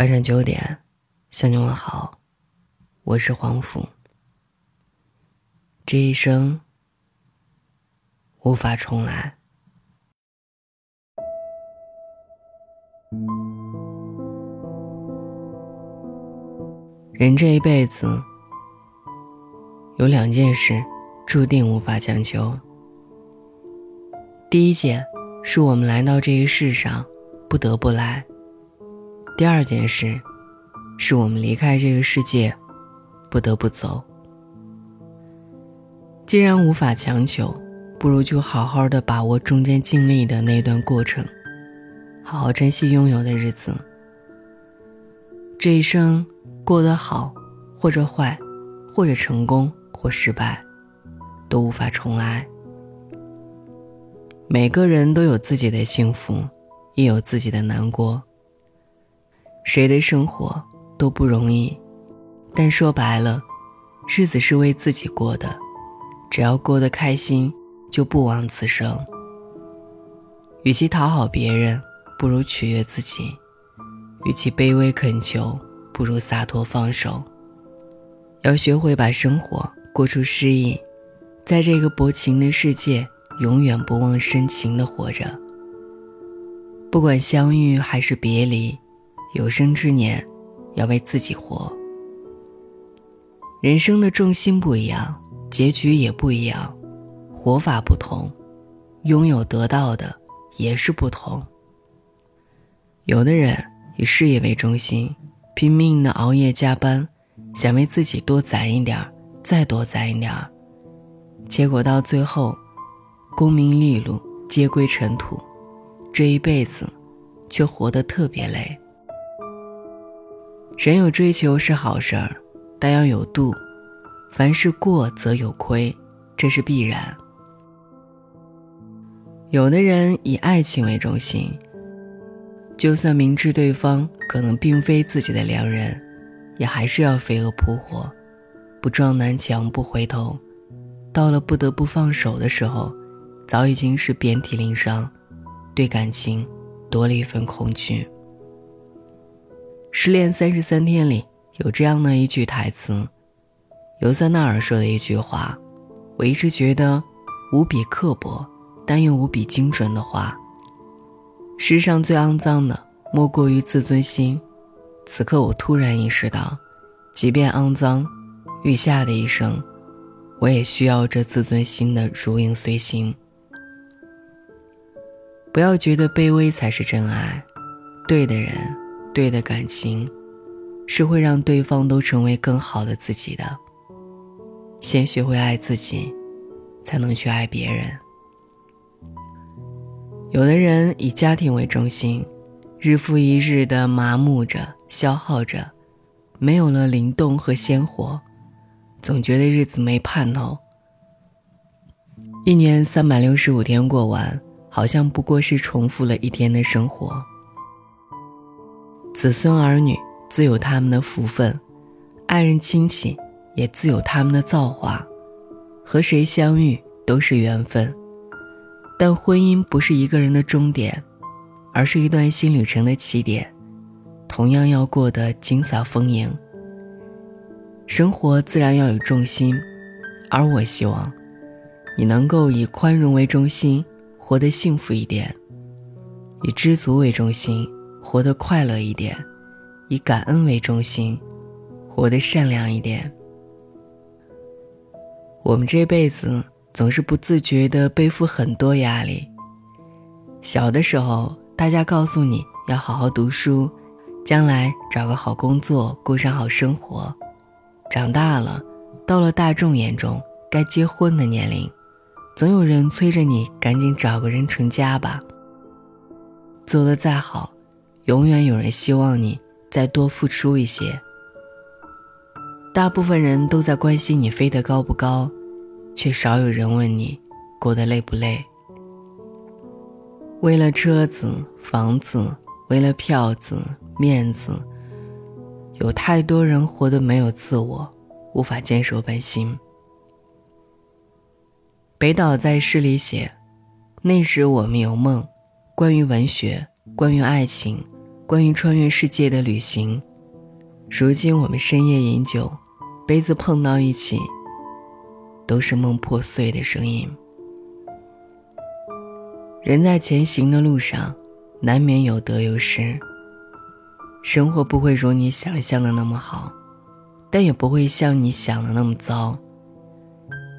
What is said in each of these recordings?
晚上九点，向你问好，我是黄甫。这一生无法重来。人这一辈子有两件事注定无法强求。第一件是我们来到这一世上不得不来；第二件事是我们离开这个世界不得不走。既然无法强求，不如就好好的把握中间经历的那段过程，好好珍惜拥有的日子。这一生。过得好，或者坏，或者成功或失败，都无法重来。每个人都有自己的幸福，也有自己的难过。谁的生活都不容易，但说白了，日子是为自己过的，只要过得开心，就不枉此生。与其讨好别人，不如取悦自己；与其卑微恳求。不如洒脱放手。要学会把生活过出诗意，在这个薄情的世界，永远不忘深情的活着。不管相遇还是别离，有生之年，要为自己活。人生的重心不一样，结局也不一样，活法不同，拥有得到的也是不同。有的人以事业为中心。拼命的熬夜加班，想为自己多攒一点儿，再多攒一点儿，结果到最后，功名利禄皆归尘土，这一辈子却活得特别累。人有追求是好事儿，但要有度，凡事过则有亏，这是必然。有的人以爱情为中心。就算明知对方可能并非自己的良人，也还是要飞蛾扑火，不撞南墙不回头。到了不得不放手的时候，早已经是遍体鳞伤，对感情多了一份恐惧。《失恋三十三天》里有这样的一句台词，尤瑟纳尔说的一句话，我一直觉得无比刻薄，但又无比精准的话。世上最肮脏的，莫过于自尊心。此刻我突然意识到，即便肮脏，余下的一生，我也需要这自尊心的如影随形。不要觉得卑微才是真爱，对的人，对的感情，是会让对方都成为更好的自己的。先学会爱自己，才能去爱别人。有的人以家庭为中心，日复一日的麻木着、消耗着，没有了灵动和鲜活，总觉得日子没盼头。一年三百六十五天过完，好像不过是重复了一天的生活。子孙儿女自有他们的福分，爱人亲戚也自有他们的造化，和谁相遇都是缘分。但婚姻不是一个人的终点，而是一段新旅程的起点，同样要过得精彩丰盈。生活自然要有重心，而我希望，你能够以宽容为中心，活得幸福一点；以知足为中心，活得快乐一点；以感恩为中心，活得善良一点。我们这辈子。总是不自觉地背负很多压力。小的时候，大家告诉你要好好读书，将来找个好工作，过上好生活。长大了，到了大众眼中该结婚的年龄，总有人催着你赶紧找个人成家吧。做得再好，永远有人希望你再多付出一些。大部分人都在关心你飞得高不高。却少有人问你过得累不累。为了车子、房子，为了票子、面子，有太多人活得没有自我，无法坚守本心。北岛在诗里写：“那时我们有梦，关于文学，关于爱情，关于穿越世界的旅行。如今我们深夜饮酒，杯子碰到一起，都是梦破碎的声音。人在前行的路上，难免有得有失。生活不会如你想象的那么好，但也不会像你想的那么糟。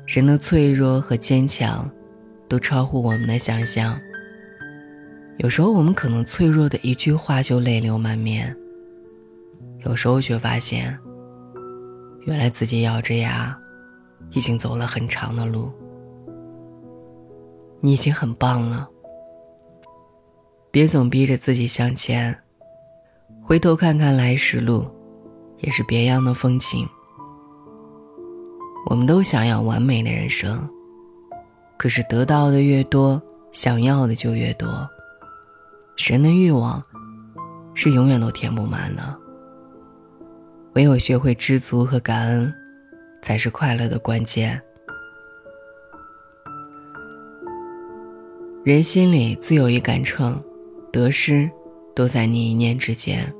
人的脆弱和坚强，都超乎我们的想象。有时候我们可能脆弱的一句话就泪流满面，有时候却发现，原来自己咬着牙，已经走了很长的路。你已经很棒了，别总逼着自己向前，回头看看来时路，也是别样的风景。我们都想要完美的人生，可是得到的越多，想要的就越多。人的欲望是永远都填不满的，唯有学会知足和感恩，才是快乐的关键。人心里自有一杆秤，得失都在你一念之间。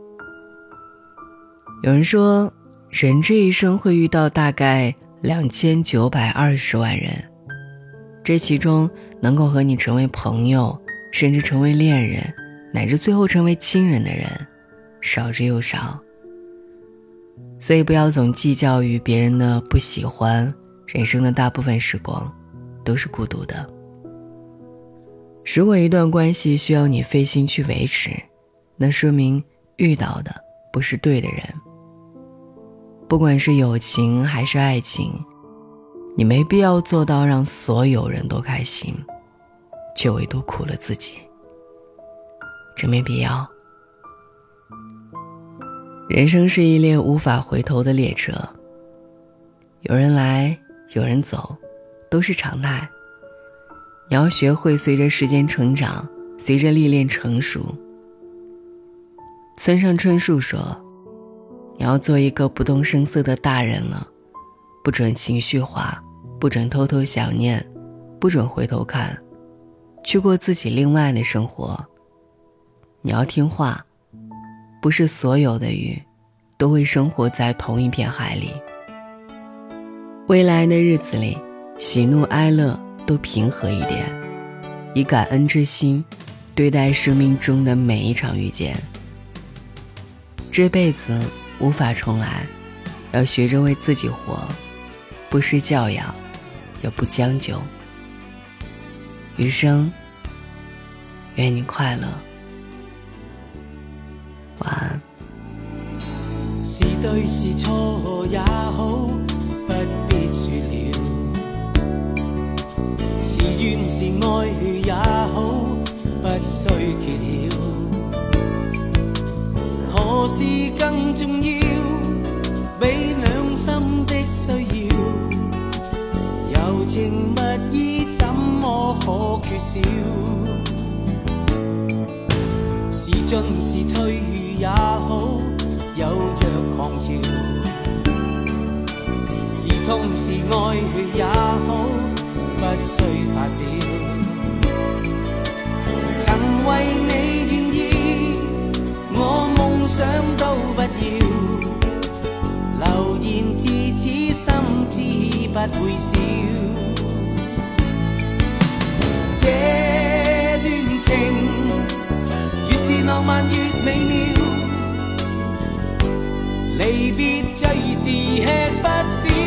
有人说，人这一生会遇到大概两千九百二十万人，这其中能够和你成为朋友，甚至成为恋人，乃至最后成为亲人的人，少之又少。所以不要总计较于别人的不喜欢，人生的大部分时光，都是孤独的。如果一段关系需要你费心去维持，那说明遇到的不是对的人。不管是友情还是爱情，你没必要做到让所有人都开心，却唯独苦了自己。真没必要。人生是一列无法回头的列车，有人来，有人走，都是常态。你要学会随着时间成长，随着历练成熟。村上春树说：“你要做一个不动声色的大人了，不准情绪化，不准偷偷想念，不准回头看，去过自己另外的生活。你要听话，不是所有的鱼都会生活在同一片海里。未来的日子里，喜怒哀乐。”都平和一点，以感恩之心对待生命中的每一场遇见。这辈子无法重来，要学着为自己活，不失教养，也不将就。余生，愿你快乐，是对是错也好，不必说了。是怨是爱也好，不需揭晓。何事更重要？比两心的需要，柔情蜜意怎么可缺少？是进是退也好，有狂潮。是痛是爱也好。不需发表，曾为你愿意，我梦想都不要，流言自此心知不会少。这段情越是浪漫越美妙，离别最是吃不消。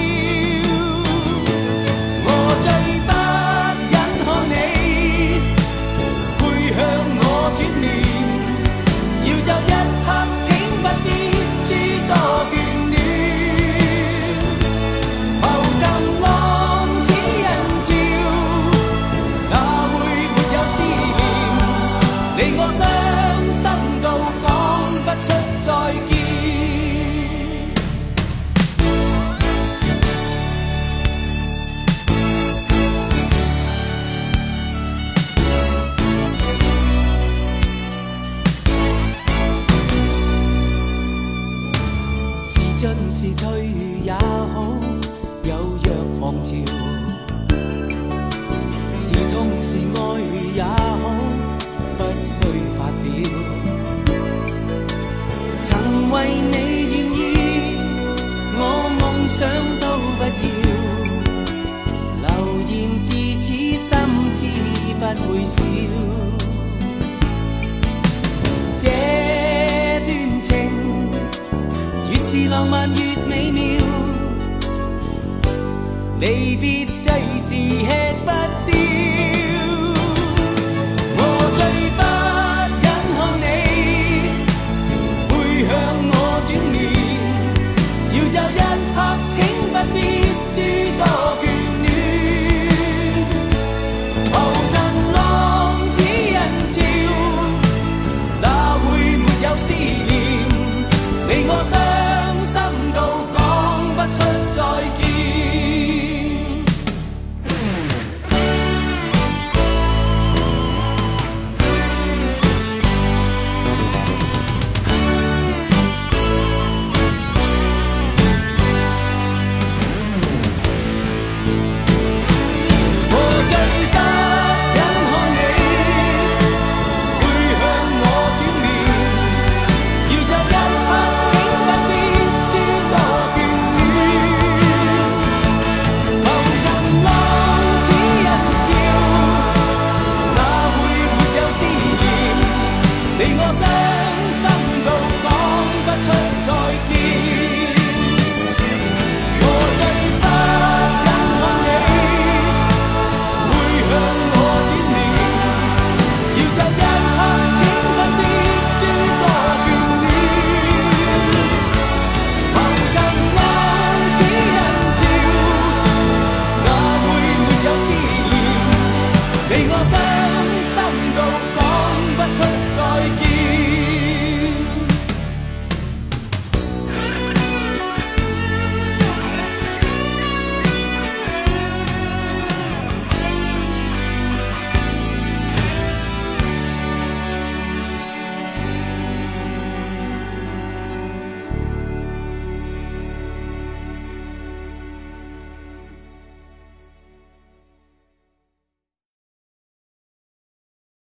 是退也好，有若狂潮；是痛是爱也好，不需发表。曾为你愿意，我梦想都不要，流言自此心知不会少。浪漫越美妙，离别最是吃不。